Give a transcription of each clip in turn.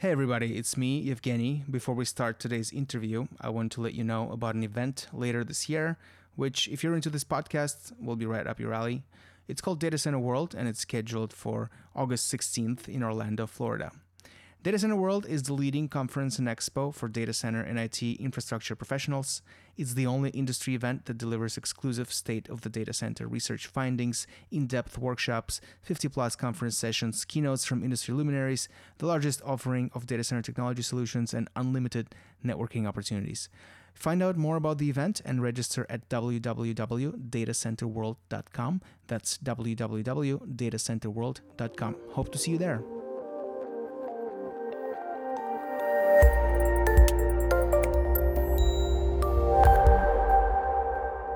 Hey everybody, it's me, Evgeny. Before we start today's interview, I want to let you know about an event later this year, which, if you're into this podcast, will be right up your alley. It's called Data Center World and it's scheduled for August 16th in Orlando, Florida. Data Center World is the leading conference and expo for data center and IT infrastructure professionals. It's the only industry event that delivers exclusive state of the data center research findings, in depth workshops, 50 plus conference sessions, keynotes from industry luminaries, the largest offering of data center technology solutions, and unlimited networking opportunities. Find out more about the event and register at www.datacenterworld.com. That's www.datacenterworld.com. Hope to see you there.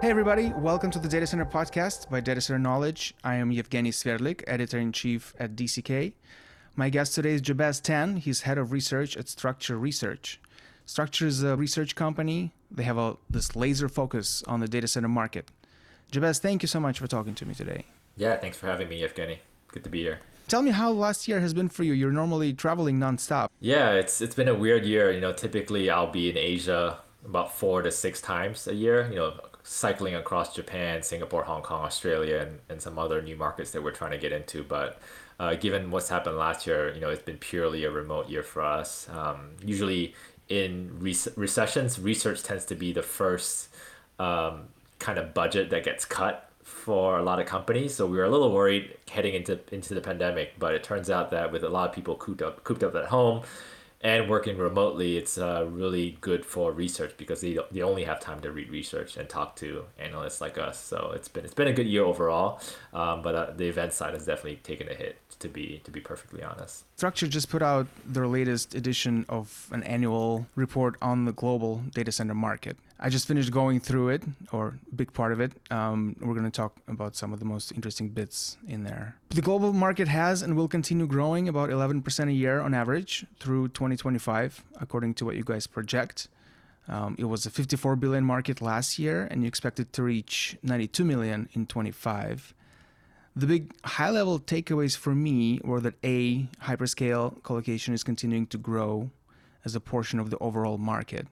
Hey, everybody, welcome to the Data Center Podcast by Data Center Knowledge. I am Evgeny Sverdlik, editor in chief at DCK. My guest today is Jabez Tan. He's head of research at Structure Research. Structure is a research company. They have a, this laser focus on the data center market. Jabez, thank you so much for talking to me today. Yeah, thanks for having me, Evgeny. Good to be here. Tell me how last year has been for you. You're normally traveling nonstop. Yeah, it's it's been a weird year. You know, typically I'll be in Asia about four to six times a year. You know, cycling across Japan, Singapore, Hong Kong, Australia, and, and some other new markets that we're trying to get into. But uh, given what's happened last year, you know, it's been purely a remote year for us. Um, usually in re- recessions, research tends to be the first um, kind of budget that gets cut for a lot of companies. So we were a little worried heading into into the pandemic, but it turns out that with a lot of people cooped up cooped up at home, and working remotely, it's uh, really good for research because they, they only have time to read research and talk to analysts like us. So it's been it's been a good year overall, um, but uh, the event side has definitely taken a hit to be to be perfectly honest. Structure just put out their latest edition of an annual report on the global data center market. I just finished going through it, or a big part of it. Um, we're going to talk about some of the most interesting bits in there. The global market has and will continue growing about 11% a year on average through 2025, according to what you guys project. Um, it was a 54 billion market last year, and you expect it to reach 92 million in 25. The big high level takeaways for me were that A, hyperscale colocation is continuing to grow as a portion of the overall market,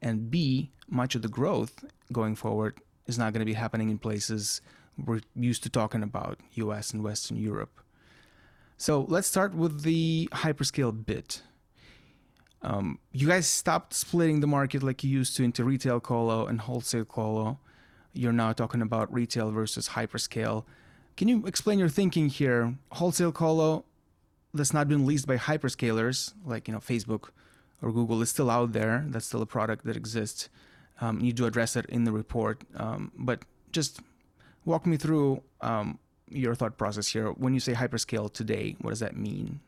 and B, much of the growth going forward is not going to be happening in places we're used to talking about, US and Western Europe. So let's start with the hyperscale bit. Um, you guys stopped splitting the market like you used to into retail colo and wholesale colo. You're now talking about retail versus hyperscale. Can you explain your thinking here? Wholesale colo that's not been leased by hyperscalers like you know Facebook or Google is still out there. That's still a product that exists. Um, you do address it in the report, um, but just walk me through um, your thought process here. When you say hyperscale today, what does that mean?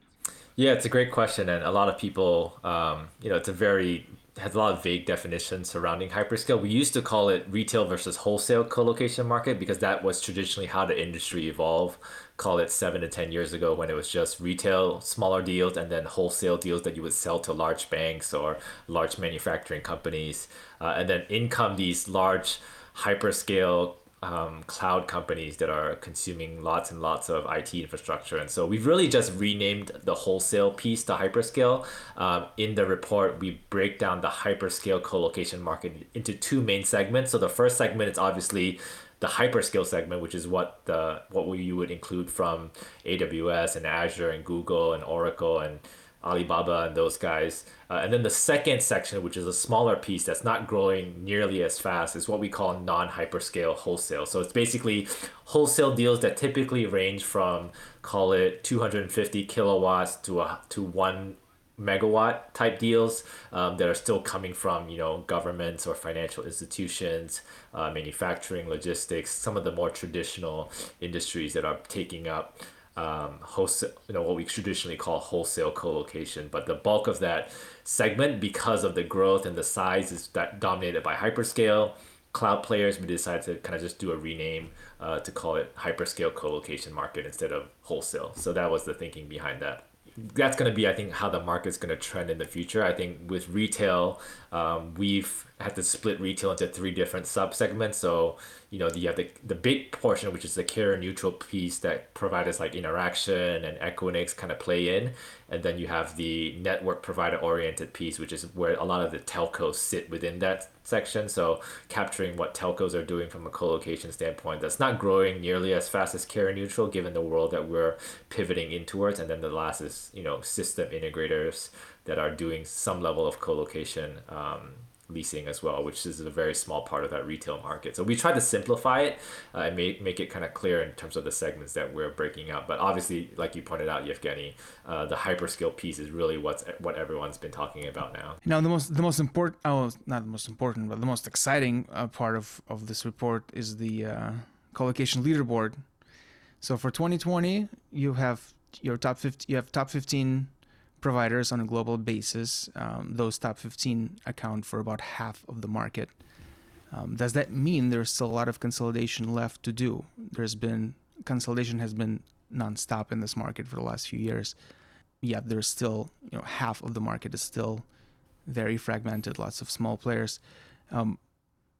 Yeah, it's a great question, and a lot of people, um, you know, it's a very has a lot of vague definitions surrounding hyperscale. We used to call it retail versus wholesale co-location market because that was traditionally how the industry evolved. Call it seven to ten years ago when it was just retail, smaller deals, and then wholesale deals that you would sell to large banks or large manufacturing companies, uh, and then in come these large hyperscale um, cloud companies that are consuming lots and lots of IT infrastructure. And so we've really just renamed the wholesale piece to hyperscale. Um, in the report, we break down the hyperscale co-location market into two main segments. So the first segment is obviously the hyperscale segment, which is what the what we would include from AWS and Azure and Google and Oracle and Alibaba and those guys. Uh, and then the second section, which is a smaller piece that's not growing nearly as fast, is what we call non hyperscale wholesale. So it's basically wholesale deals that typically range from, call it 250 kilowatts to, a, to one megawatt type deals um, that are still coming from you know governments or financial institutions uh, manufacturing logistics some of the more traditional industries that are taking up um, wholesale, you know, what we traditionally call wholesale co-location. But the bulk of that segment, because of the growth and the size, is that dominated by hyperscale cloud players. We decided to kind of just do a rename uh, to call it hyperscale co-location market instead of wholesale. So that was the thinking behind that that's going to be, I think, how the market's going to trend in the future. I think with retail, um, we've had to split retail into three different sub segments. So you know you have the, the big portion which is the carrier neutral piece that providers like Interxion and equinix kind of play in and then you have the network provider oriented piece which is where a lot of the telcos sit within that section so capturing what telcos are doing from a co-location standpoint that's not growing nearly as fast as carrier neutral given the world that we're pivoting in towards and then the last is you know system integrators that are doing some level of co-location um, leasing as well, which is a very small part of that retail market. So we try to simplify it uh, and make, make it kind of clear in terms of the segments that we're breaking out. But obviously, like you pointed out, Yevgeny, uh, the hyperscale piece is really what's what everyone's been talking about now. Now, the most the most important, oh, not the most important, but the most exciting uh, part of of this report is the uh, colocation leaderboard. So for 2020, you have your top 50, you have top 15 providers on a global basis. Um, those top 15 account for about half of the market. Um, does that mean there's still a lot of consolidation left to do? There's been consolidation has been nonstop in this market for the last few years. Yet there's still, you know, half of the market is still very fragmented. Lots of small players. Um,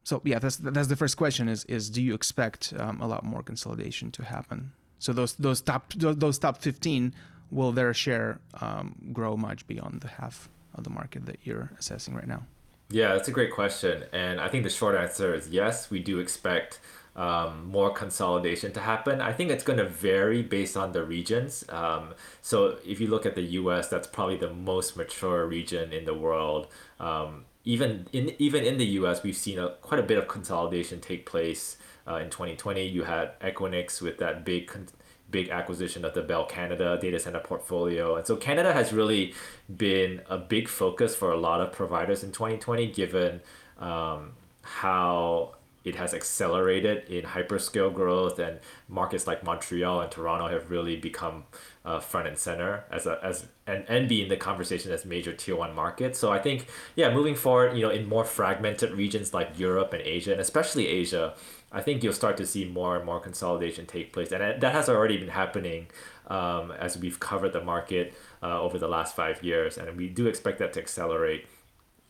so yeah, that's that's the first question: is is do you expect um, a lot more consolidation to happen? So those those top those top 15 will their share um, grow much beyond the half of the market that you're assessing right now? Yeah, that's a great question. And I think the short answer is yes, we do expect um, more consolidation to happen. I think it's going to vary based on the regions. Um, so if you look at the US, that's probably the most mature region in the world. Um, even in even in the US, we've seen a, quite a bit of consolidation take place. Uh, in 2020, you had Equinix with that big con- big acquisition of the Bell Canada data center portfolio. And so Canada has really been a big focus for a lot of providers in 2020, given um, how it has accelerated in hyperscale growth and markets like Montreal and Toronto have really become uh, front and center as a as and, and be in the conversation as major tier one markets. So I think yeah, moving forward, you know, in more fragmented regions like Europe and Asia, and especially Asia, I think you'll start to see more and more consolidation take place, and that has already been happening um, as we've covered the market uh, over the last five years, and we do expect that to accelerate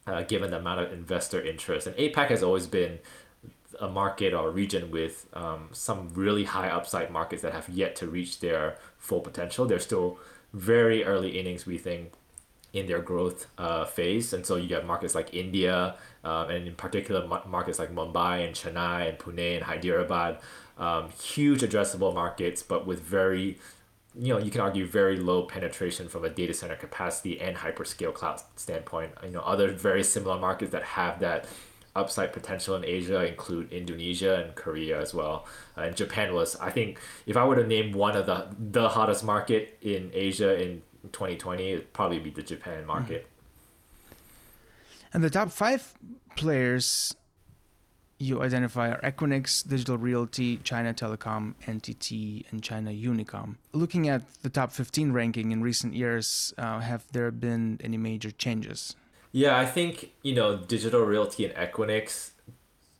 uh, given the amount of investor interest. And APAC has always been a market or a region with um, some really high upside markets that have yet to reach their full potential. They're still very early innings, we think, in their growth uh, phase. And so you have markets like India, um, and in particular markets like Mumbai and Chennai and Pune and Hyderabad, um, huge addressable markets, but with very, you know, you can argue very low penetration from a data center capacity and hyperscale cloud standpoint. You know, other very similar markets that have that upside potential in Asia include Indonesia and Korea as well. Uh, and Japan was, I think, if I were to name one of the the hottest market in Asia in 2020, it'd probably be the Japan market. Mm-hmm. And the top five players you identify are Equinix, Digital Realty, China Telecom, NTT, and China Unicom. Looking at the top 15 ranking in recent years, uh, have there been any major changes? Yeah, I think, you know, Digital Realty and Equinix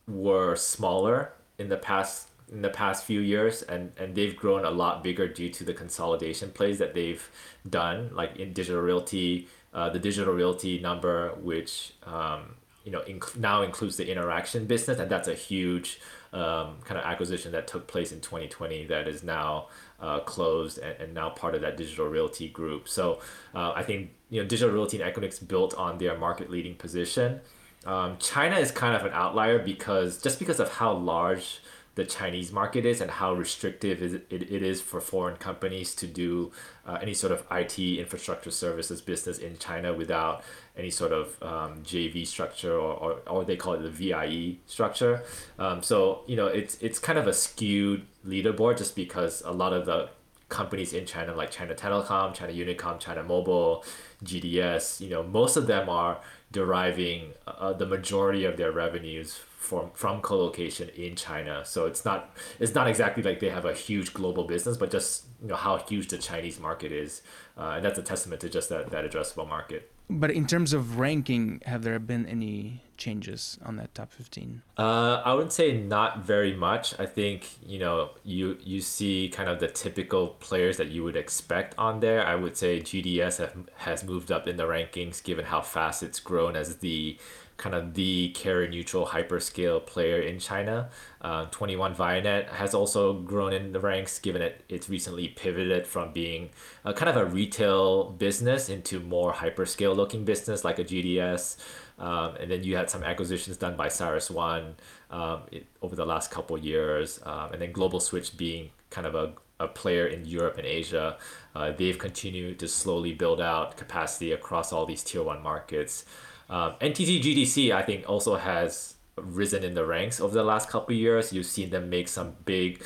were smaller in the past in the past few years and and they've grown a lot bigger due to the consolidation plays that they've done like in digital realty uh, the digital realty number which um, you know inc- now includes the Interxion business and that's a huge um, kind of acquisition that took place in 2020 that is now uh, closed and, and now part of that digital realty group. So uh, i think you know digital realty and equinix built on their market leading position um, china is kind of an outlier because just because of how large the Chinese market is and how restrictive it, it is for foreign companies to do uh, any sort of IT infrastructure services business in China without any sort of um, JV structure or, or, or they call it the VIE structure. Um, so, you know, it's, it's kind of a skewed leaderboard just because a lot of the companies in China like China Telecom, China Unicom, China Mobile, GDS, you know, most of them are deriving uh, the majority of their revenues from from co-location in China. So it's not it's not exactly like they have a huge global business, but just you know how huge the Chinese market is, uh, and that's a testament to just that that addressable market. But in terms of ranking, have there been any changes on that top 15? Uh, I would say not very much. I think, you know, you you see kind of the typical players that you would expect on there. I would say GDS have, has moved up in the rankings given how fast it's grown as the kind of the carrier neutral hyperscale player in China. Uh, 21 Vianet has also grown in the ranks given it it's recently pivoted from being a kind of a retail business into more hyperscale looking business like a GDS. Um, and then you had some acquisitions done by CyrusOne um, it, over the last couple years. Um, and then Global Switch being kind of a, a player in Europe and Asia. Uh, they've continued to slowly build out capacity across all these tier one markets. Um, NTT GDC, I think, also has risen in the ranks over the last couple years. You've seen them make some big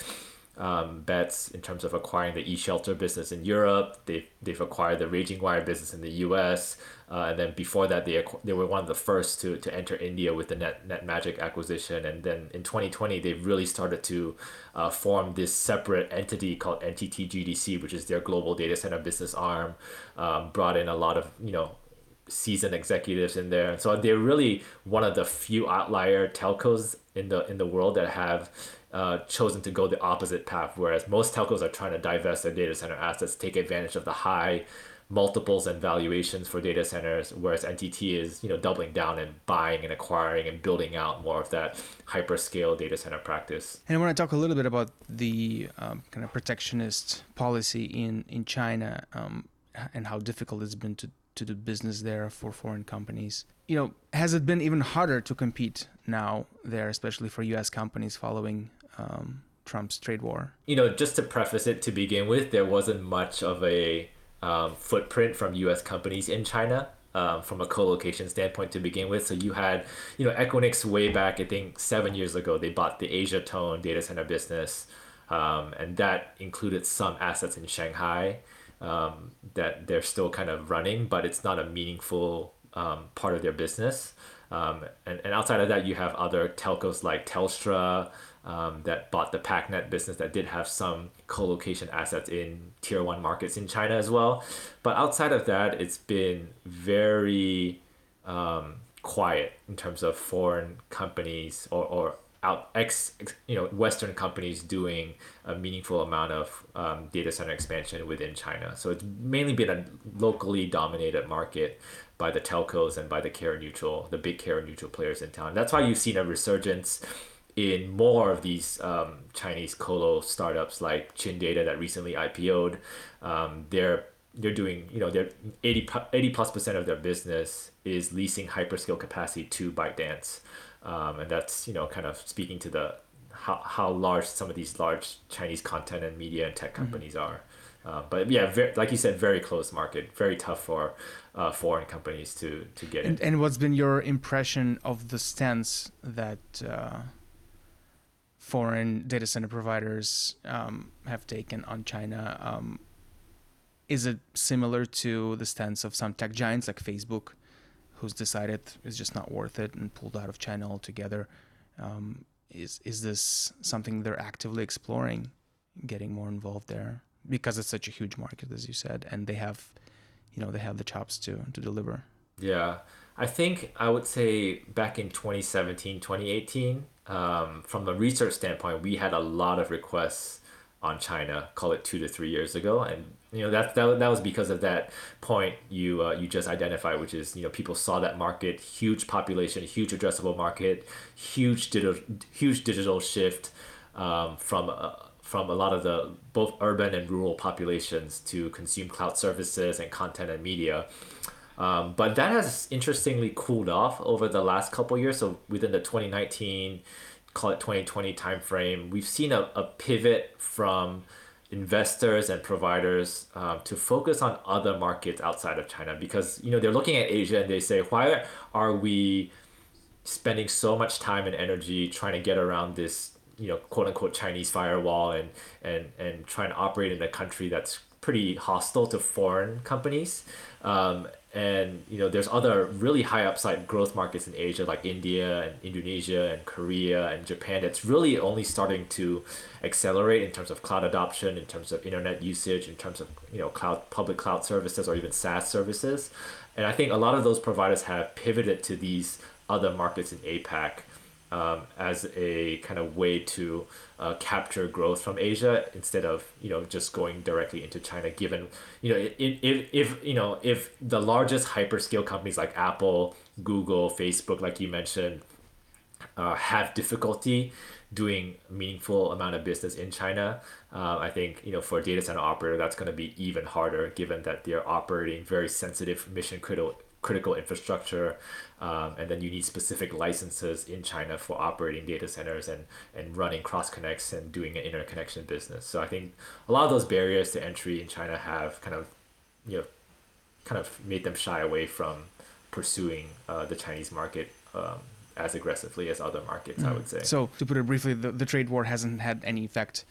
um, bets in terms of acquiring the e-shelter business in Europe. They've, they've acquired the Raging Wire business in the US. Uh, and then before that, they, they were one of the first to, to enter India with the Net, NetMagic acquisition. And then in 2020, they really started to uh, form this separate entity called NTT GDC, which is their global data center business arm. Um, brought in a lot of, you know, seasoned executives in there. So they're really one of the few outlier telcos in the in the world that have uh, chosen to go the opposite path. Whereas most telcos are trying to divest their data center assets, take advantage of the high multiples and valuations for data centers, whereas NTT is you know doubling down and buying and acquiring and building out more of that hyperscale data center practice. And I want to talk a little bit about the um, kind of protectionist policy in in China um, and how difficult it's been to to do business there for foreign companies. You know, has it been even harder to compete now there, especially for U.S. companies following um, Trump's trade war? You know, just to preface it to begin with, there wasn't much of a um, footprint from U.S. companies in China. Um, from a co-location standpoint to begin with. So you had, you know, Equinix way back, I think seven years ago, they bought the Asia Tone data center business, um, and that included some assets in Shanghai um, that they're still kind of running, but it's not a meaningful um, part of their business. Um, and, and outside of that, you have other telcos like Telstra um, that bought the PacNet business that did have some co-location assets in tier one markets in China as well. But outside of that, it's been very um, quiet in terms of foreign companies or, or out ex, ex, you know Western companies doing a meaningful amount of um, data center expansion within China. So it's mainly been a locally dominated market by the telcos and by the carrier neutral, the big carrier neutral players in town. That's why you've seen a resurgence in more of these um, Chinese colo startups like Chindata that recently IPO'd. Um, they're they're doing you know they're 80, 80 plus percent of their business is leasing hyperscale capacity to ByteDance um, and that's you know kind of speaking to the how, how large some of these large Chinese content and media and tech mm-hmm. companies mm-hmm. are. Uh, but yeah, very, like you said, very close market, very tough for uh, foreign companies to to get and, in. And what's been your impression of the stance that uh, foreign data center providers um, have taken on China? Um, is it similar to the stance of some tech giants like Facebook who's decided it's just not worth it and pulled out of China altogether. Um, is is this something they're actively exploring, getting more involved there because it's such a huge market, as you said, and they have, you know, they have the chops to to deliver. Yeah, I think I would say back in 2017, 2018, um, from a research standpoint, we had a lot of requests on China, call it two to three years ago, and you know that that, that was because of that point you uh, you just identified, which is you know people saw that market, huge population, huge addressable market, huge digital huge digital shift um, from. Uh, from a lot of the both urban and rural populations to consume cloud services and content and media. Um, but that has interestingly cooled off over the last couple years. So within the 2019 call it 2020 timeframe, we've seen a, a pivot from investors and providers um, to focus on other markets outside of China because you know they're looking at Asia and they say why are we spending so much time and energy trying to get around this you know quote unquote Chinese firewall and and and trying to operate in a country that's pretty hostile to foreign companies? Um, and you know there's other really high upside growth markets in asia like india and indonesia and korea and japan that's really only starting to accelerate in terms of cloud adoption in terms of internet usage in terms of you know cloud public cloud services or even saas services. And i think a lot of those providers have pivoted to these other markets in apac um, as a kind of way to uh, capture growth from Asia instead of you know just going directly into China. Given you know if, if, you know if the largest hyperscale companies like Apple, Google, Facebook, like you mentioned, uh, have difficulty doing meaningful amount of business in China, uh, I think you know for a data center operator that's going to be even harder given that they're operating very sensitive mission critical critical infrastructure, um, and then you need specific licenses in China for operating data centers and and running cross connects and doing an interconnection business. So I think a lot of those barriers to entry in China have kind of you know kind of made them shy away from pursuing uh, the Chinese market. Um, as aggressively as other markets, I would say. So, to put it briefly, the, the trade war hasn't had any effect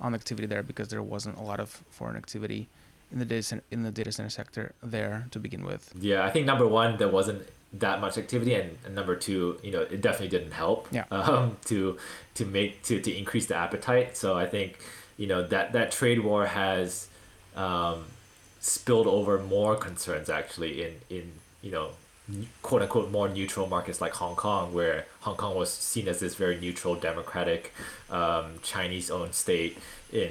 on activity there because there wasn't a lot of foreign activity in the data center, in the data center sector there to begin with. Yeah, I think number one, there wasn't that much activity, and, and number two, you know, it definitely didn't help. Yeah. Um, to to make to to increase the appetite. So I think you know that that trade war has um, spilled over more concerns actually in in you know quote unquote more neutral markets like Hong Kong, where Hong Kong was seen as this very neutral, democratic, um, Chinese owned state in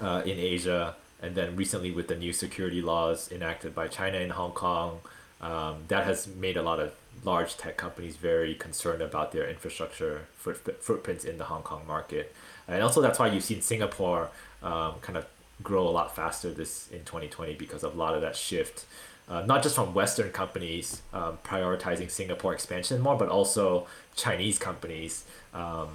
uh, in Asia, and then recently with the new security laws enacted by China in Hong Kong, um, that has made a lot of large tech companies very concerned about their infrastructure foot, footprints in the Hong Kong market, and also that's why you've seen Singapore um, kind of grow a lot faster this in 2020 because of a lot of that shift. Uh, not just from Western companies um, prioritizing Singapore expansion more, but also Chinese companies um,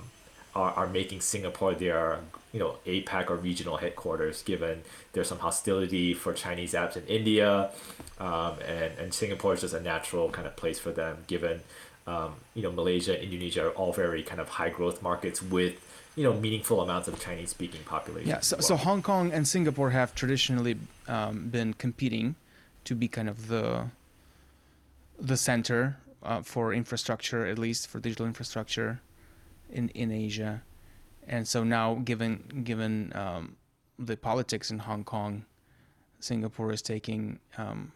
are, are making Singapore their you know APAC or regional headquarters, given there's some hostility for Chinese apps in India, um, and and Singapore is just a natural kind of place for them, given um, you know Malaysia, Indonesia are all very kind of high growth markets with you know meaningful amounts of Chinese speaking population. Yeah, so, well. so Hong Kong and Singapore have traditionally um, been competing to be kind of the the center uh, for infrastructure, at least for digital infrastructure in in Asia. And so now, given given um, the politics in Hong Kong, Singapore is taking um,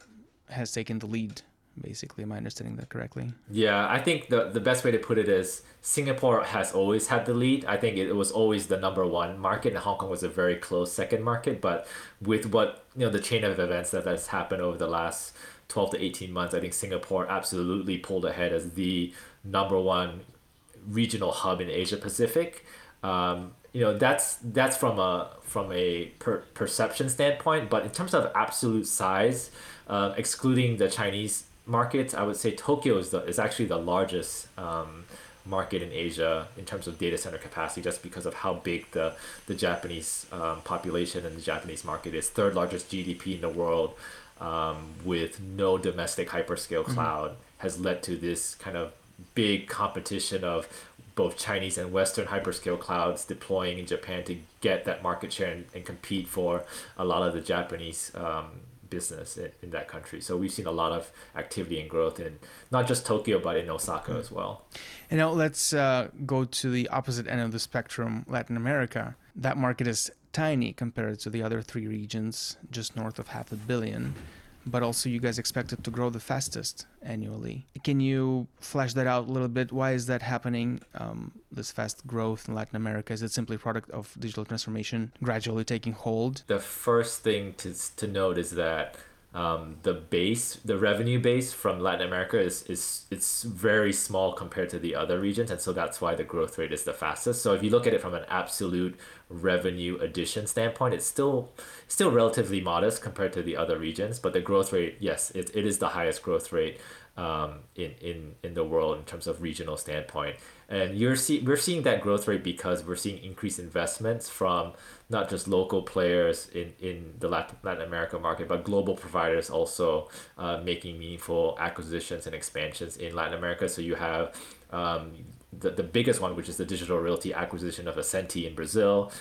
has taken the lead. Basically, am I understanding that correctly? Yeah, I think the the best way to put it is Singapore has always had the lead. I think it was always the number one market, and Hong Kong was a very close second market. But with what you know, the chain of events that has happened over the last twelve to eighteen months, I think Singapore absolutely pulled ahead as the number one regional hub in Asia Pacific. Um, you know that's that's from a from a per, perception standpoint, but in terms of absolute size, uh, excluding the Chinese markets, I would say Tokyo is the is actually the largest um, market in Asia in terms of data center capacity, just because of how big the the Japanese um, population and the Japanese market is. Third largest GDP in the world, um, with no domestic hyperscale cloud, mm-hmm. has led to this kind of big competition of both Chinese and Western hyperscale clouds deploying in Japan to get that market share and, and compete for a lot of the Japanese um, business in, in that country. So we've seen a lot of activity and growth in not just Tokyo, but in Osaka as well. And now let's uh, go to the opposite end of the spectrum, Latin America. That market is tiny compared to the other three regions, just north of half a billion but also you guys expect it to grow the fastest annually. Can you flesh that out a little bit? Why is that happening? Um, this fast growth in Latin America is it simply a product of digital transformation gradually taking hold? The first thing to to note is that um, the base, the revenue base from Latin America is, is it's very small compared to the other regions, and so that's why the growth rate is the fastest. So if you look at it from an absolute revenue addition standpoint, it's still still relatively modest compared to the other regions, but the growth rate, yes, it, it is the highest growth rate um, in, in, in the world in terms of regional standpoint. And you're see, we're seeing that growth rate because we're seeing increased investments from not just local players in, in the Latin, Latin America market, but global providers also uh, making meaningful acquisitions and expansions in Latin America. So you have um, the, the biggest one, which is the Digital Realty acquisition of Ascenty in Brazil.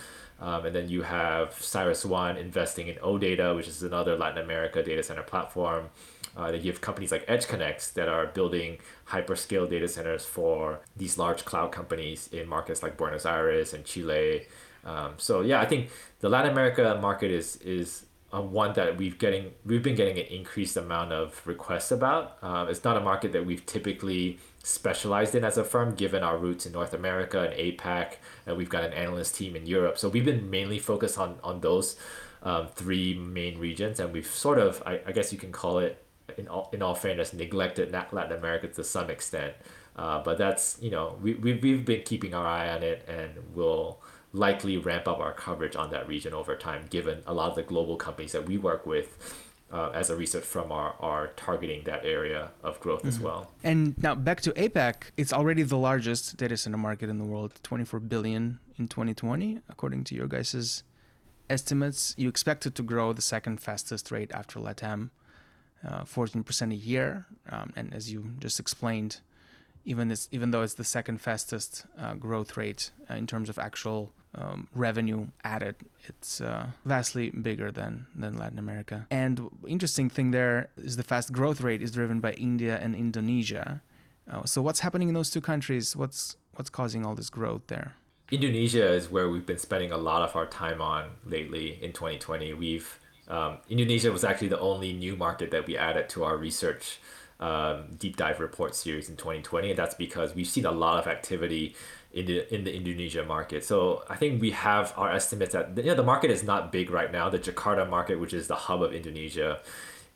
Um, and then you have Cyrus One investing in OData, which is another Latin America data center platform. Uh, you have companies like EdgeConneX that are building hyperscale data centers for these large cloud companies in markets like Buenos Aires and Chile. Um, so yeah, I think the Latin America market is is one that we've getting we've been getting an increased amount of requests about. Uh, it's not a market that we've typically specialized in as a firm, given our roots in North America and APAC, and we've got an analyst team in Europe. So we've been mainly focused on on those um, three main regions, and we've sort of, I, I guess you can call it, in all in all fairness, neglected Latin America to some extent. Uh, but that's you know we we we've been keeping our eye on it, and we'll likely ramp up our coverage on that region over time, given a lot of the global companies that we work with. Uh, as a research firm are, are targeting that area of growth mm-hmm. as well. And now back to APAC, it's already the largest data center market in the world, 24 billion in 2020, according to your guys' estimates. You expect it to grow the second fastest rate after LATAM, 14% a year. Um, and as you just explained, even this, even though it's the second fastest uh, growth rate uh, in terms of actual um, revenue added, it's uh, vastly bigger than than Latin America. And interesting thing there is the fast growth rate is driven by India and Indonesia. Uh, so what's happening in those two countries? What's what's causing all this growth there? Indonesia is where we've been spending a lot of our time on lately in 2020. We've um, Indonesia was actually the only new market that we added to our research um, deep dive report series in 2020, and that's because we've seen a lot of activity in the in the Indonesia market. So I think we have our estimates that you know the market is not big right now. The Jakarta market, which is the hub of Indonesia,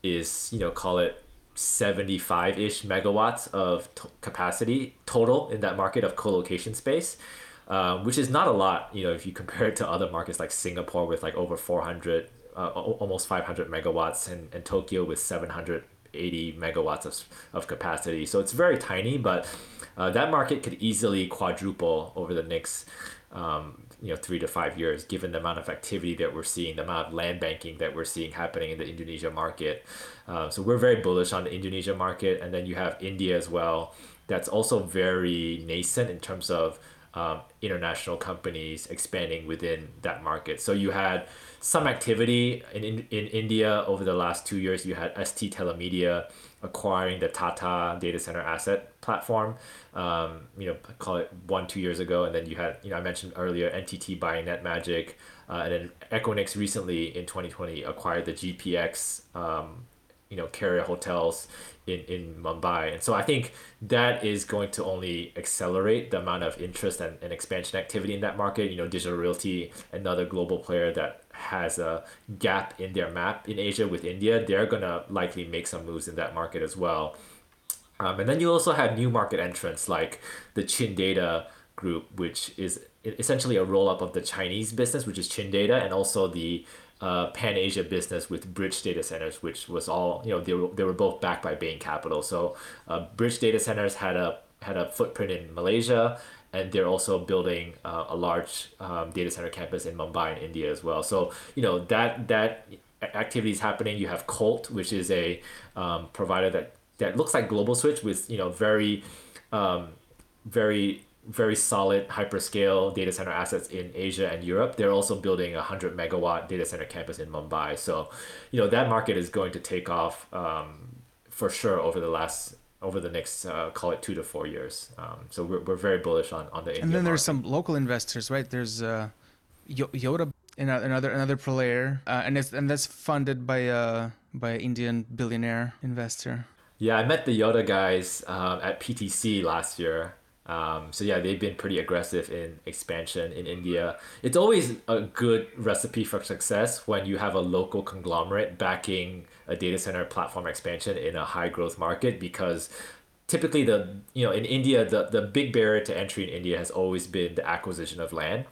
is you know call it 75 ish megawatts of t- capacity total in that market of co-location space. Uh, which is not a lot, you know, if you compare it to other markets like Singapore with like over 400, uh, almost 500 megawatts, and, and Tokyo with 780 megawatts of, of capacity. So it's very tiny, but uh, that market could easily quadruple over the next um, you know three to five years given the amount of activity that we're seeing the amount of land banking that we're seeing happening in the indonesia market. Uh, so we're very bullish on the indonesia market. And then you have india as well. That's also very nascent in terms of um, international companies expanding within that market. So you had some activity in, in, in india over the last two years you had st telemedia acquiring the Tata data center asset platform. Um, you know, call it one two years ago, and then you had you know I mentioned earlier NTT buying NetMagic, uh, and then Equinix recently in 2020 acquired the GPX. Um, you know, carrier hotels in, in Mumbai. And so I think that is going to only accelerate the amount of interest and, and expansion activity in that market. You know, Digital Realty, another global player that has a gap in their map in Asia with India, they're gonna likely make some moves in that market as well. Um, and then you also have new market entrants like the Chin Data group, which is essentially a roll up of the Chinese business, which is Chin Data, and also the uh, Pan Asia business with Bridge Data Centers, which was all you know they were, they were both backed by Bain Capital. So uh, Bridge Data Centers had a had a footprint in Malaysia, and they're also building uh, a large um, data center campus in Mumbai in India as well. So you know that that activity is happening. You have Colt, which is a um, provider that that looks like Global Switch with you know very um, very very solid hyperscale data center assets in Asia and Europe. They're also building a hundred megawatt data center campus in Mumbai. So, you know that market is going to take off um, for sure over the last over the next uh, call it two to four years. Um, so we're, we're very bullish on on the. India and then there's market. some local investors, right? There's uh, Yotta, another another player, uh, and it's and that's funded by uh by an Indian billionaire investor. Yeah, I met the Yotta guys um, at PTC last year. Um, so yeah, they've been pretty aggressive in expansion in India. It's always a good recipe for success when you have a local conglomerate backing a data center platform expansion in a high growth market because typically the you know in India the, the big barrier to entry in India has always been the acquisition of land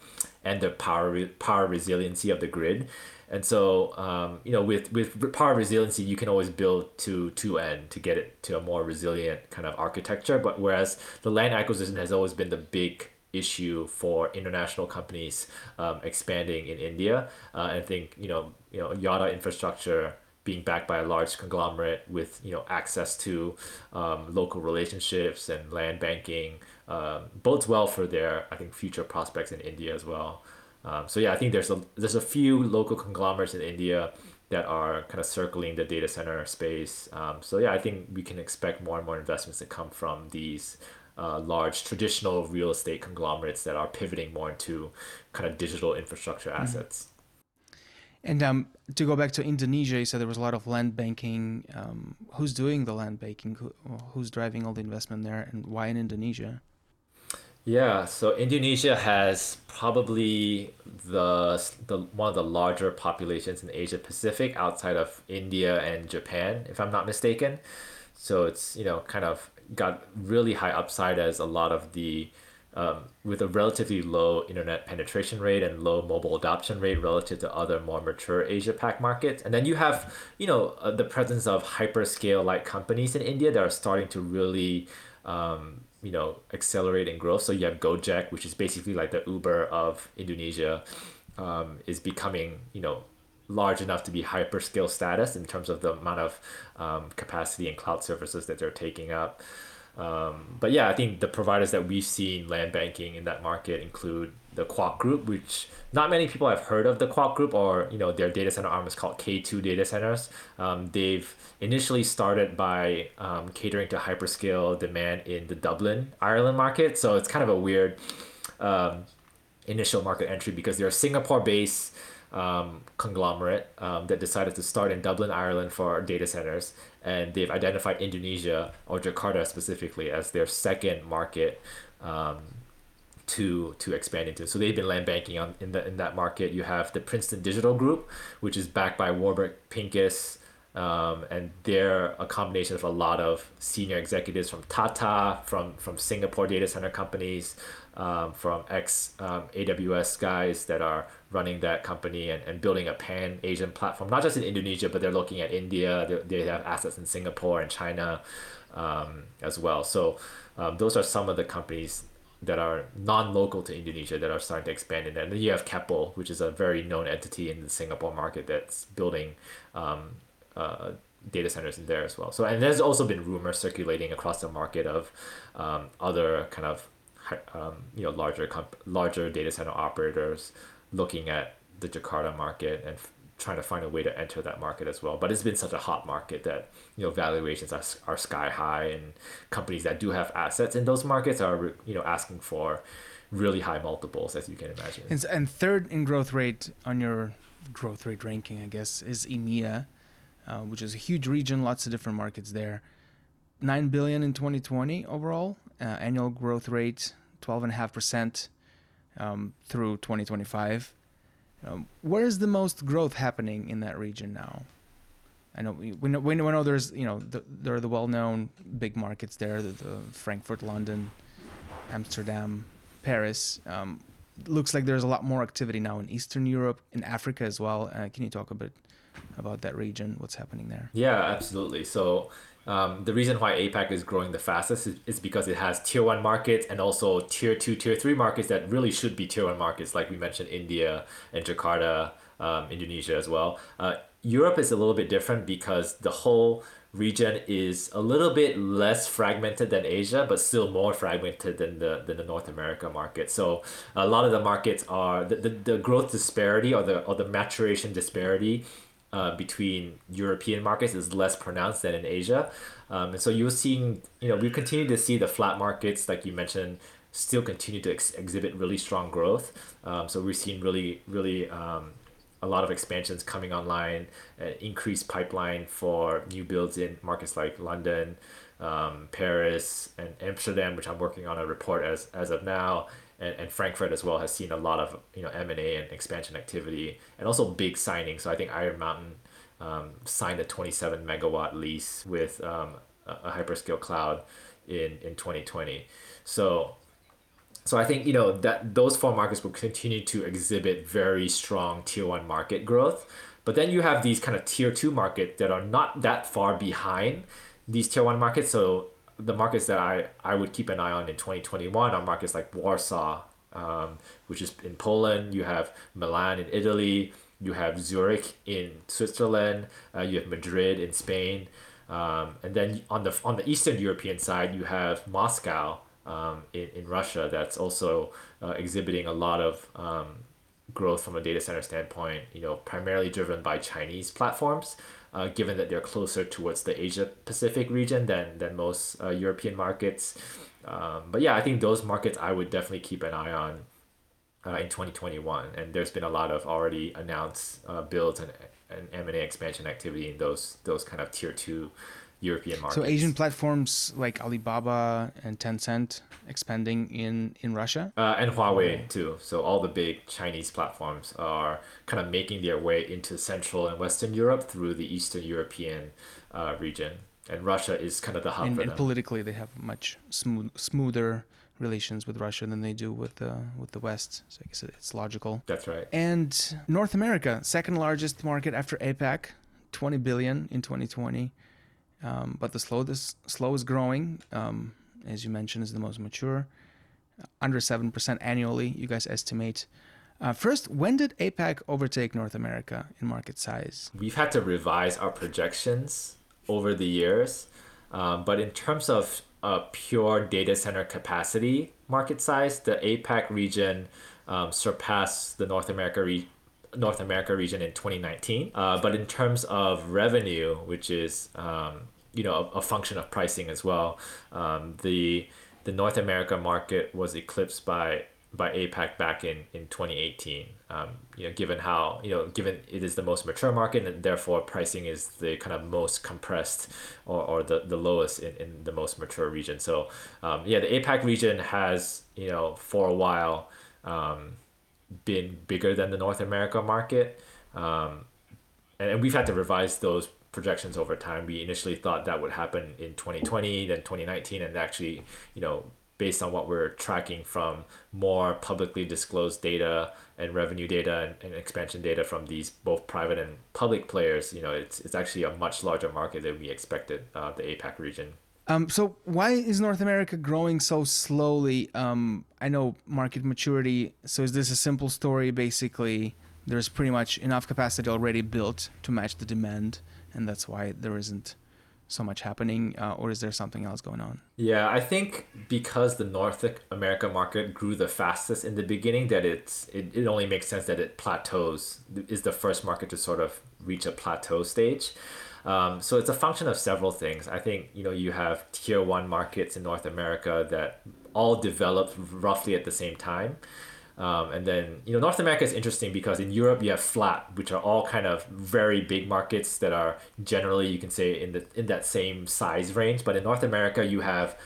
and the power power resiliency of the grid. And so, um, you know, with, with power resiliency, you can always build to to end to get it to a more resilient kind of architecture. But whereas the land acquisition has always been the big issue for international companies um, expanding in India, uh, I think you know you know Yotta infrastructure being backed by a large conglomerate with you know access to um, local relationships and land banking um, bodes well for their I think future prospects in India as well. Um, so yeah, I think there's a there's a few local conglomerates in India that are kind of circling the data center space. Um, so yeah, I think we can expect more and more investments to come from these uh, large traditional real estate conglomerates that are pivoting more into kind of digital infrastructure mm-hmm. assets. And um, to go back to Indonesia, you said there was a lot of land banking. Um, who's doing the land banking? Who, who's driving all the investment there, and why in Indonesia? Yeah, so Indonesia has probably the the one of the larger populations in Asia Pacific outside of India and Japan, if I'm not mistaken. So it's, you know, kind of got really high upside as a lot of the um, with a relatively low internet penetration rate and low mobile adoption rate relative to other more mature Asia Pac markets. And then you have, you know, uh, the presence of hyperscale like companies in India that are starting to really, um, you know, accelerate in growth. So you have Gojek, which is basically like the Uber of Indonesia, um, is becoming, you know, large enough to be hyperscale status in terms of the amount of um, capacity and cloud services that they're taking up. Um, but yeah, I think the providers that we've seen land banking in that market include the Kuok Group, which not many people have heard of the Kuok Group, or you know their data center arm is called K2 Data Centers. Um, they've initially started by um, catering to hyperscale demand in the Dublin, Ireland market. So it's kind of a weird um, initial market entry because they're a Singapore-based um, conglomerate um, that decided to start in Dublin, Ireland for data centers. And they've identified Indonesia or Jakarta specifically as their second market um, to to expand into. So they've been land banking on in the in that market. You have the Princeton Digital Group, which is backed by Warburg Pincus, um, and they're a combination of a lot of senior executives from Tata, from from Singapore data center companies, um, from ex um, AWS guys that are running that company and, and building a pan Asian platform, not just in Indonesia, but they're looking at India. They, they have assets in Singapore and China um, as well. So um, those are some of the companies that are non-local to Indonesia that are starting to expand in there. And then you have Keppel, which is a very known entity in the Singapore market that's building um, uh, data centers in there as well. So and there's also been rumors circulating across the market of um, other kind of um, you know larger comp- larger data center operators looking at the Jakarta market and f- trying to find a way to enter that market as well. But it's been such a hot market that you know valuations are, are sky high, and companies that do have assets in those markets are you know asking for really high multiples, as you can imagine. And, and third in growth rate on your growth rate ranking, I guess, is EMEA, uh, which is a huge region, lots of different markets there. Nine billion in 2020 overall, uh, annual growth rate 12.5% um, through 2025. Um, where is the most growth happening in that region now? I know we, we know we know there's you know the, there are the well-known big markets there, the, the Frankfurt, London, Amsterdam, Paris. Um, looks like there's a lot more activity now in Eastern Europe, in Africa as well. Uh, can you talk a bit about that region? What's happening there? Yeah, absolutely. So um, the reason why APAC is growing the fastest is, is, because it has tier one markets and also tier two, tier three markets that really should be tier one markets, like we mentioned India and Jakarta, um, Indonesia as well. Uh, Europe is a little bit different because the whole region is a little bit less fragmented than Asia, but still more fragmented than the than the North America market. So a lot of the markets are the, the, the growth disparity or the or the maturation disparity uh, between European markets is less pronounced than in Asia. Um, and so you're seeing, you know, we continue to see the FLAP markets, like you mentioned, still continue to ex- exhibit really strong growth. Um, so we're seeing really, really um, a lot of expansions coming online, uh, increased pipeline for new builds in markets like London, um, Paris, and Amsterdam, which I'm working on a report as, as of now and, and Frankfurt as well has seen a lot of you know M and A and expansion activity, and also big signings. So I think Iron Mountain um, signed a 27 megawatt lease with um, a, hyperscale cloud in in 2020. So so I think you know that those four markets will continue to exhibit very strong tier one market growth. But then you have these kind of tier two markets that are not that far behind these tier one markets. So the markets that I, I would keep an eye on in 2021 are markets like Warsaw, um, which is in Poland. You have Milan in Italy. You have Zurich in Switzerland. Uh, you have Madrid in Spain. Um, and then on the on the Eastern European side, you have Moscow um, in, in Russia that's also uh, exhibiting a lot of um, growth from a data center standpoint, you know, primarily driven by Chinese platforms uh, given that they're closer towards the Asia Pacific region than, than most uh, European markets. Um, but yeah, I think those markets I would definitely keep an eye on uh, in 2021, and there's been a lot of already announced uh, builds and, and M&A expansion activity in those those kind of tier two European markets. So Asian platforms like Alibaba and Tencent expanding in in Russia uh, and Huawei too. So all the big Chinese platforms are kind of making their way into Central and Western Europe through the Eastern European uh, region, and Russia is kind of the hub and, for and politically they have much smooth, smoother relations with Russia than they do with uh, with the West. So I guess it's logical. That's right. And North America, second largest market after APAC, 20 billion in 2020. Um, but the slowest slow is growing. Um, as you mentioned, is the most mature, under seven percent annually. You guys estimate. Uh, first, when did APAC overtake North America in market size? We've had to revise our projections over the years, um, but in terms of uh, pure data center capacity market size, the APAC region um, surpassed the North America re- North America region in 2019. Uh, but in terms of revenue, which is um, you know a, a, function of pricing as well, um, the the North America market was eclipsed by by APAC back in, in 2018. Um, you know, given how you know, given it is the most mature market and therefore pricing is the kind of most compressed or, or the, the lowest in, in the most mature region. So um, yeah, the APAC region has you know for a while um, been bigger than the North America market, um, and, and we've had to revise those projections over time. We initially thought that would happen in 2020, then 2019, and actually you know based on what we're tracking from more publicly disclosed data and revenue data and, and, expansion data from these both private and public players, you know, it's, it's actually a much larger market than we expected, uh, the APAC region. Um, so why is North America growing so slowly? Um, I know market maturity. So is this a simple story? Basically, there's pretty much enough capacity already built to match the demand, and that's why there isn't so much happening, uh, or is there something else going on? Yeah, I think because the North America market grew the fastest in the beginning, that it's it, it only makes sense that it plateaus is the first market to sort of reach a plateau stage. Um, so it's a function of several things. I think you know you have tier one markets in North America that all developed roughly at the same time. Um, and then you know North America is interesting because in Europe you have FLAP, which are all kind of very big markets that are generally you can say in the in that same size range. But in North America you have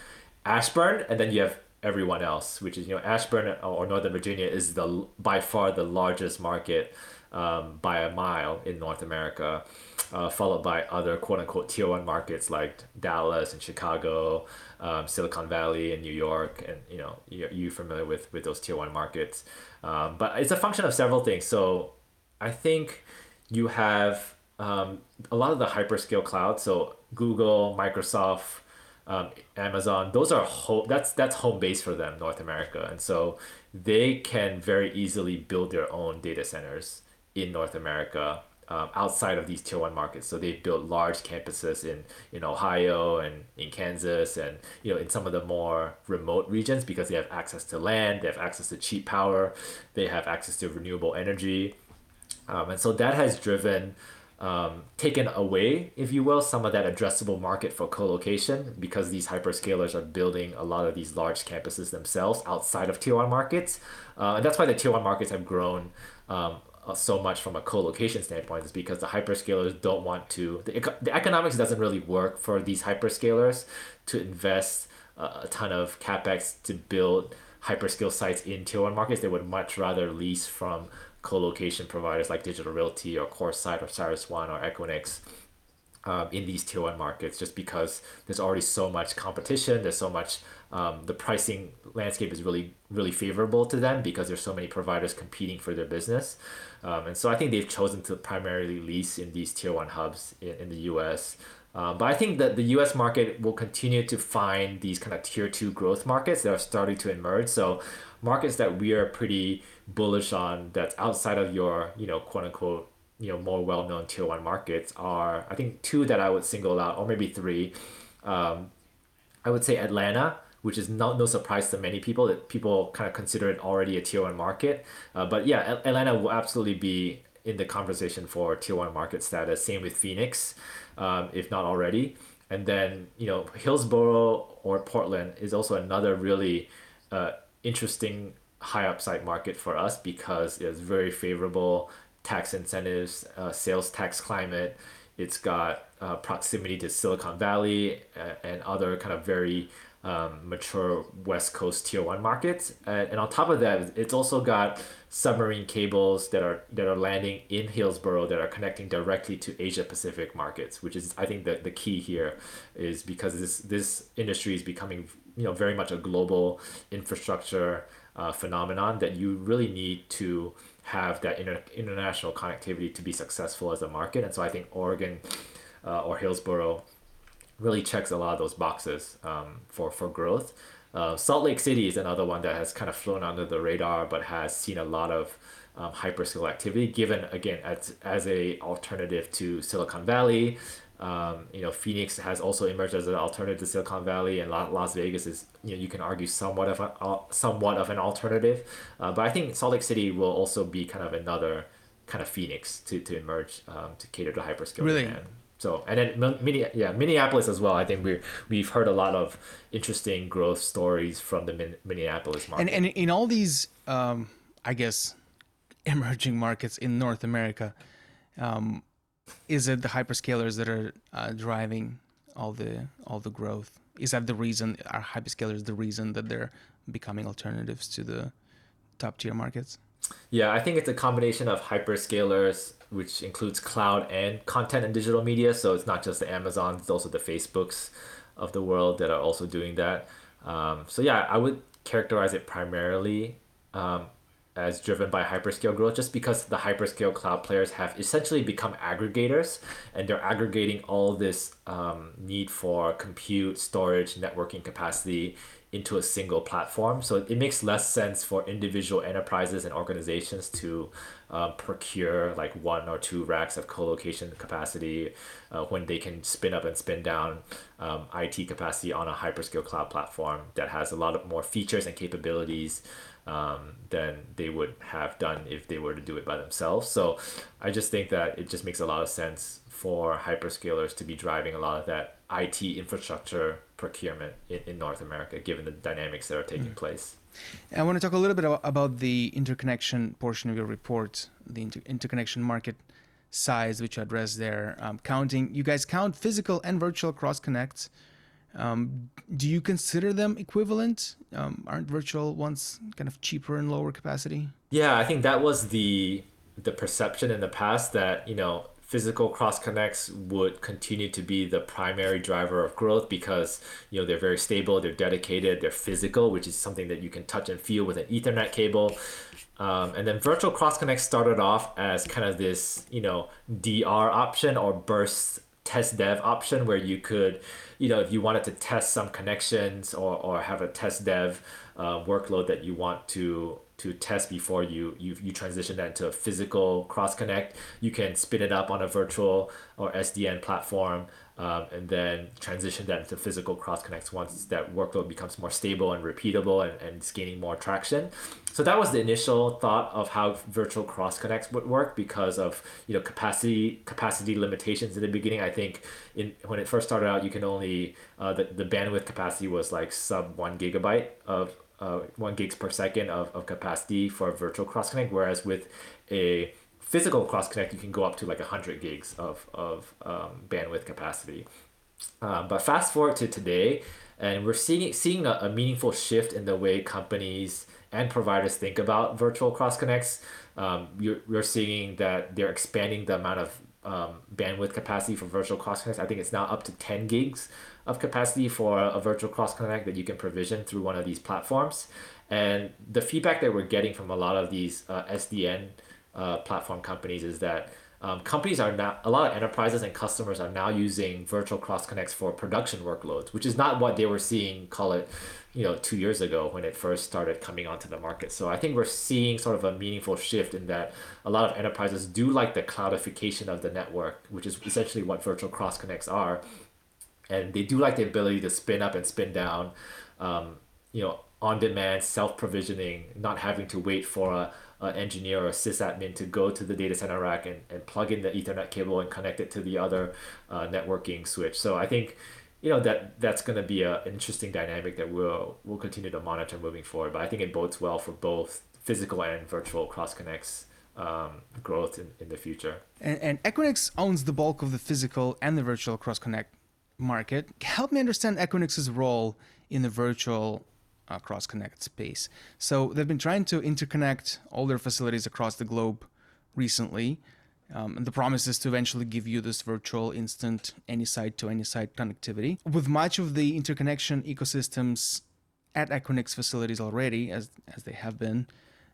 Ashburn, and then you have everyone else, which is you know Ashburn or Northern Virginia is the by far the largest market um, by a mile in North America, uh, followed by other quote unquote tier one markets like Dallas and Chicago, um, Silicon Valley and New York, and you know you you familiar with with those tier one markets, um, but it's a function of several things. So I think you have um, a lot of the hyperscale clouds, so Google, Microsoft. Um, Amazon, those are home. That's that's home base for them, North America, and so they can very easily build their own data centers in North America um, outside of these tier one markets. So they've built large campuses in, in Ohio and in Kansas and you know in some of the more remote regions because they have access to land, they have access to cheap power, they have access to renewable energy, um, and so that has driven. Um, taken away, if you will, some of that addressable market for co-location because these hyperscalers are building a lot of these large campuses themselves outside of tier one markets, uh, and that's why the tier one markets have grown um, uh, so much from a co-location standpoint is because the hyperscalers don't want to the, the economics doesn't really work for these hyperscalers to invest uh, a ton of capex to build hyperscale sites in tier one markets. They would much rather lease from co-location providers like digital realty or CoreSite or cyrus one or equinix um, in these tier one markets just because there's already so much competition. There's so much um, the pricing landscape is really really favorable to them because there's so many providers competing for their business um, and so i think they've chosen to primarily lease in these tier one hubs in, in the us um, but i think that the us market will continue to find these kind of tier two growth markets that are starting to emerge. So markets that we are pretty bullish on that's outside of your you know quote unquote you know more well-known tier one markets are i think two that i would single out or maybe three. Um, i would say atlanta which is not no surprise to many people that people kind of consider it already a tier one market. Uh, but yeah, Atlanta will absolutely be in the conversation for tier one market status. Same with Phoenix, um, if not already. And then you know Hillsboro or Portland is also another really uh, interesting high upside market for us because it's very favorable tax incentives, uh, sales tax climate. It's got uh, proximity to Silicon Valley uh, and other kind of very um, mature West Coast tier one markets. And, and on top of that, it's also got submarine cables that are that are landing in Hillsboro that are connecting directly to Asia Pacific markets, which is I think the, the key here is because this this industry is becoming you know very much a global infrastructure uh, phenomenon that you really need to have that inter- international connectivity to be successful as a market. And so I think Oregon uh, or Hillsboro really checks a lot of those boxes um, for for growth. Uh, Salt Lake City is another one that has kind of flown under the radar, but has seen a lot of um, hyperscale activity. Given again as as a alternative to Silicon Valley, um, you know Phoenix has also emerged as an alternative to Silicon Valley, and Las Vegas is you know you can argue somewhat of a uh, somewhat of an alternative, uh, but I think Salt Lake City will also be kind of another kind of Phoenix to to emerge um, to cater to hyperscale Really? demand. So and then mini yeah Minneapolis as well. I think we we've heard a lot of interesting growth stories from the Min- Minneapolis market. And and in all these, um, I guess, emerging markets in North America, um, is it the hyperscalers that are uh, driving all the all the growth? Is that the reason? Are hyperscalers the reason that they're becoming alternatives to the top tier markets? Yeah, I think it's a combination of hyperscalers, which includes cloud and content and digital media. So it's not just the Amazons, it's also the Facebooks of the world that are also doing that. Um, so yeah, I would characterize it primarily um, as driven by hyperscale growth, just because the hyperscale cloud players have essentially become aggregators, and they're aggregating all this um, need for compute, storage, networking capacity into a single platform. So it makes less sense for individual enterprises and organizations to uh, procure like one or two racks of co-location capacity uh, when they can spin up and spin down um, IT capacity on a hyperscale cloud platform that has a lot of more features and capabilities um, than they would have done if they were to do it by themselves. So I just think that it just makes a lot of sense for hyperscalers to be driving a lot of that IT infrastructure procurement in, in North America, given the dynamics that are taking place. I want to talk a little bit about, the interconnection portion of your report, the inter- interconnection market size, which you address there. Um, counting, you guys count physical and virtual cross connects. Um, do you consider them equivalent? Um, aren't virtual ones kind of cheaper and lower capacity? Yeah, I think that was the the perception in the past that you know physical cross connects would continue to be the primary driver of growth because you know they're very stable, they're dedicated, they're physical, which is something that you can touch and feel with an Ethernet cable. Um, and then virtual cross connects started off as kind of this you know DR option or burst test dev option where you could you know if you wanted to test some connections or, or have a test dev uh, workload that you want to to test before you you, you transition that into a physical cross connect you can spin it up on a virtual or sdn platform um, and then transition that into physical cross connects once that workload becomes more stable and repeatable and, and it's gaining more traction. So that was the initial thought of how virtual cross connects would work because of you know capacity capacity limitations in the beginning. I think in when it first started out you can only uh, the, the bandwidth capacity was like sub one gigabyte of uh, one gigs per second of, of capacity for virtual cross connect, whereas with a physical cross connect, you can go up to like 100 gigs of, of um, bandwidth capacity. Um, but fast forward to today, and we're seeing seeing a, a meaningful shift in the way companies and providers think about virtual cross connects. Um, you're, you're seeing that they're expanding the amount of um, bandwidth capacity for virtual cross connects. I think it's now up to 10 gigs of capacity for a virtual cross connect that you can provision through one of these platforms. And the feedback that we're getting from a lot of these uh, SDN uh, platform companies is that um, companies are now a lot of enterprises and customers are now using virtual cross connects for production workloads, which is not what they were seeing. Call it, you know, two years ago when it first started coming onto the market. So I think we're seeing sort of a meaningful shift in that a lot of enterprises do like the cloudification of the network, which is essentially what virtual cross connects are, and they do like the ability to spin up and spin down, um, you know, on demand, self provisioning, not having to wait for a uh, engineer or sysadmin to go to the data center rack and, and plug in the Ethernet cable and connect it to the other uh, networking switch. So I think you know that that's going to be a, an interesting dynamic that we'll we'll continue to monitor moving forward. But I think it bodes well for both physical and virtual cross connects um, growth in, in the future. And, and Equinix owns the bulk of the physical and the virtual cross connect market. Help me understand Equinix's role in the virtual uh, cross connect space. So they've been trying to interconnect all their facilities across the globe recently. Um, and the promise is to eventually give you this virtual instant any site to any site connectivity. With much of the interconnection ecosystems at Equinix facilities already, as as they have been,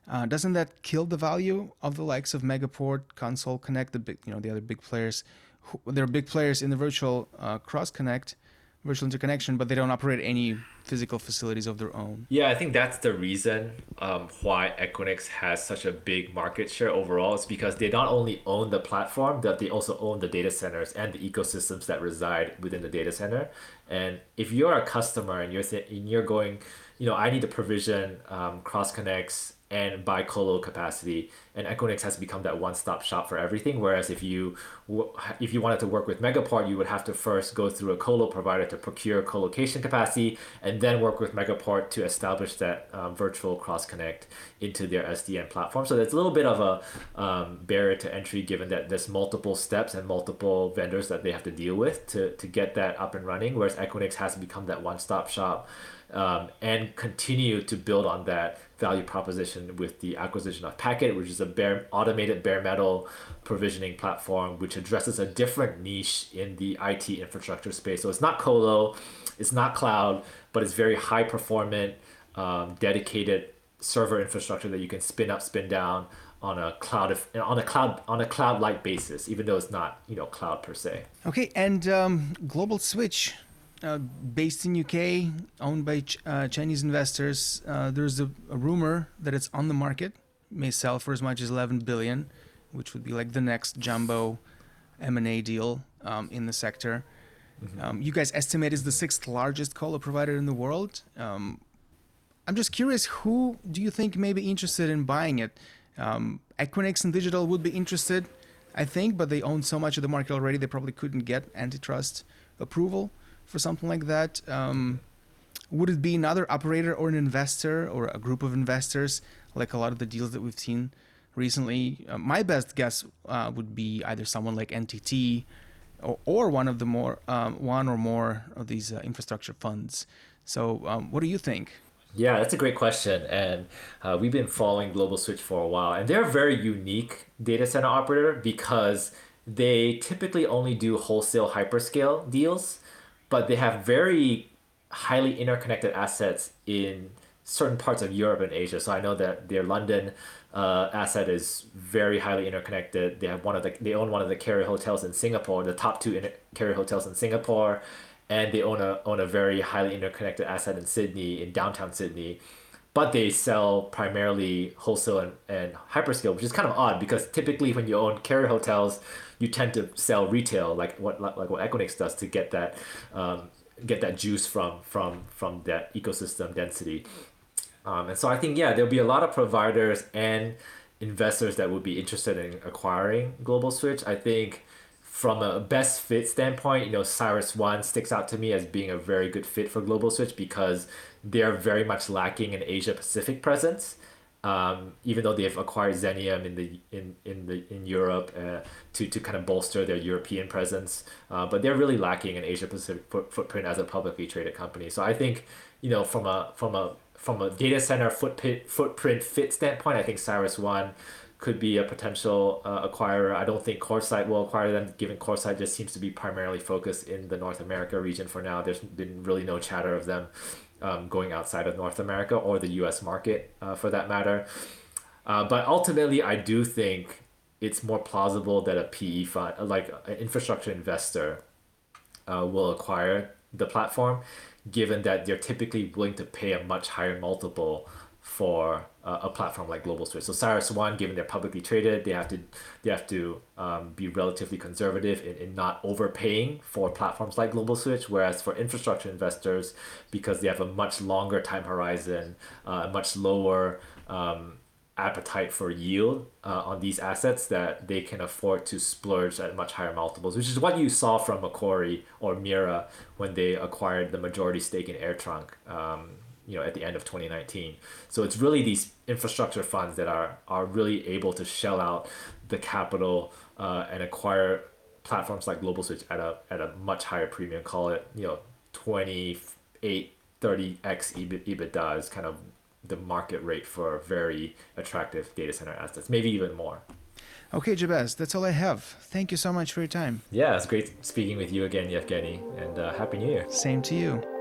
uh, doesn't that kill the value of the likes of Megaport, Console Connect, the big, you know, the other big players? Who, they're big players in the virtual uh, cross connect, virtual interconnection, but they don't operate any physical facilities of their own. Yeah, I think that's the reason um, why Equinix has such a big market share overall. It's because they not only own the platform, but they also own the data centers and the ecosystems that reside within the data center. And if you're a customer and you're th- and you're going, you know, I need to provision um, cross connects and buy colo capacity and Equinix has become that one-stop shop for everything whereas if you if you wanted to work with Megaport you would have to first go through a colo provider to procure colocation capacity and then work with Megaport to establish that um, virtual cross connect into their SDN platform. So there's a little bit of a um, barrier to entry given that there's multiple steps and multiple vendors that they have to deal with to, to get that up and running whereas Equinix has become that one-stop shop um, and continue to build on that value proposition with the acquisition of Packet, which is a bare automated bare metal provisioning platform which addresses a different niche in the IT infrastructure space. So it's not colo, it's not cloud, but it's very high performant, um, dedicated server infrastructure that you can spin up, spin down on a cloud on a cloud on a cloud like basis, even though it's not you know cloud per se. Okay, and um, Global Switch uh, based in UK, owned by ch- uh, Chinese investors. Uh, there's a, a, rumor that it's on the market, may sell for as much as 11 billion, which would be like the next jumbo M&A deal um, in the sector. Mm-hmm. Um, you guys estimate is the sixth largest colo provider in the world. Um, I'm just curious, who do you think may be interested in buying it? Um, Equinix and Digital would be interested, I think, but they own so much of the market already, they probably couldn't get antitrust approval for something like that? Um, would it be another operator or an investor or a group of investors, like a lot of the deals that we've seen recently? Uh, my best guess uh, would be either someone like NTT or, or one of the more um, one or more of these uh, infrastructure funds. So, um, what do you think? Yeah, that's a great question, and uh, we've been following Global Switch for a while, and they're a very unique data center operator because they typically only do wholesale hyperscale deals but they have very highly interconnected assets in certain parts of Europe and Asia. So I know that their London uh, asset is very highly interconnected. They have one of the they own one of the Carrier hotels in Singapore, the top two inter- Carrier hotels in Singapore, and they own a own a very highly interconnected asset in Sydney, in downtown Sydney. But they sell primarily wholesale and, and hyperscale, which is kind of odd because typically when you own Carrier hotels, you tend to sell retail like what like, what Equinix does to get that um, get that juice from from from that ecosystem density. Um, and so I think yeah, there'll be a lot of providers and investors that would be interested in acquiring Global Switch. I think from a best fit standpoint, you know, CyrusOne sticks out to me as being a very good fit for Global Switch because they're very much lacking an Asia Pacific presence um, even though they've acquired Zenium in the in in the in Europe uh, to to kind of bolster their European presence, uh, but they're really lacking an Asia Pacific foot, footprint as a publicly traded company. So I think you know from a from a from a data center footprint footprint fit standpoint, I think Cyrus One could be a potential uh, acquirer. I don't think CoreSite will acquire them, given CoreSite just seems to be primarily focused in the North America region for now. There's been really no chatter of them um, going outside of North America or the US market uh, for that matter. Uh, but ultimately, I do think it's more plausible that a PE fund, like an infrastructure investor, uh, will acquire the platform, given that they're typically willing to pay a much higher multiple for uh, a platform like Global Switch. So CyrusOne, given they're publicly traded, they have to they have to um, be relatively conservative in, in not overpaying for platforms like Global Switch. Whereas for infrastructure investors, because they have a much longer time horizon, uh, a much lower um, appetite for yield uh, on these assets that they can afford to splurge at much higher multiples, which is what you saw from Macquarie or MIRA when they acquired the majority stake in AirTrunk. Um, you know, at the end of 2019. So it's really these infrastructure funds that are are really able to shell out the capital uh, and acquire platforms like Global Switch at a at a much higher premium. Call it you know 28, 30x EBITDA is kind of the market rate for very attractive data center assets, maybe even more. Okay, Jabez, that's all I have. Thank you so much for your time. Yeah, it's great speaking with you again, Yevgeniy, and uh, Happy New Year. Same to you.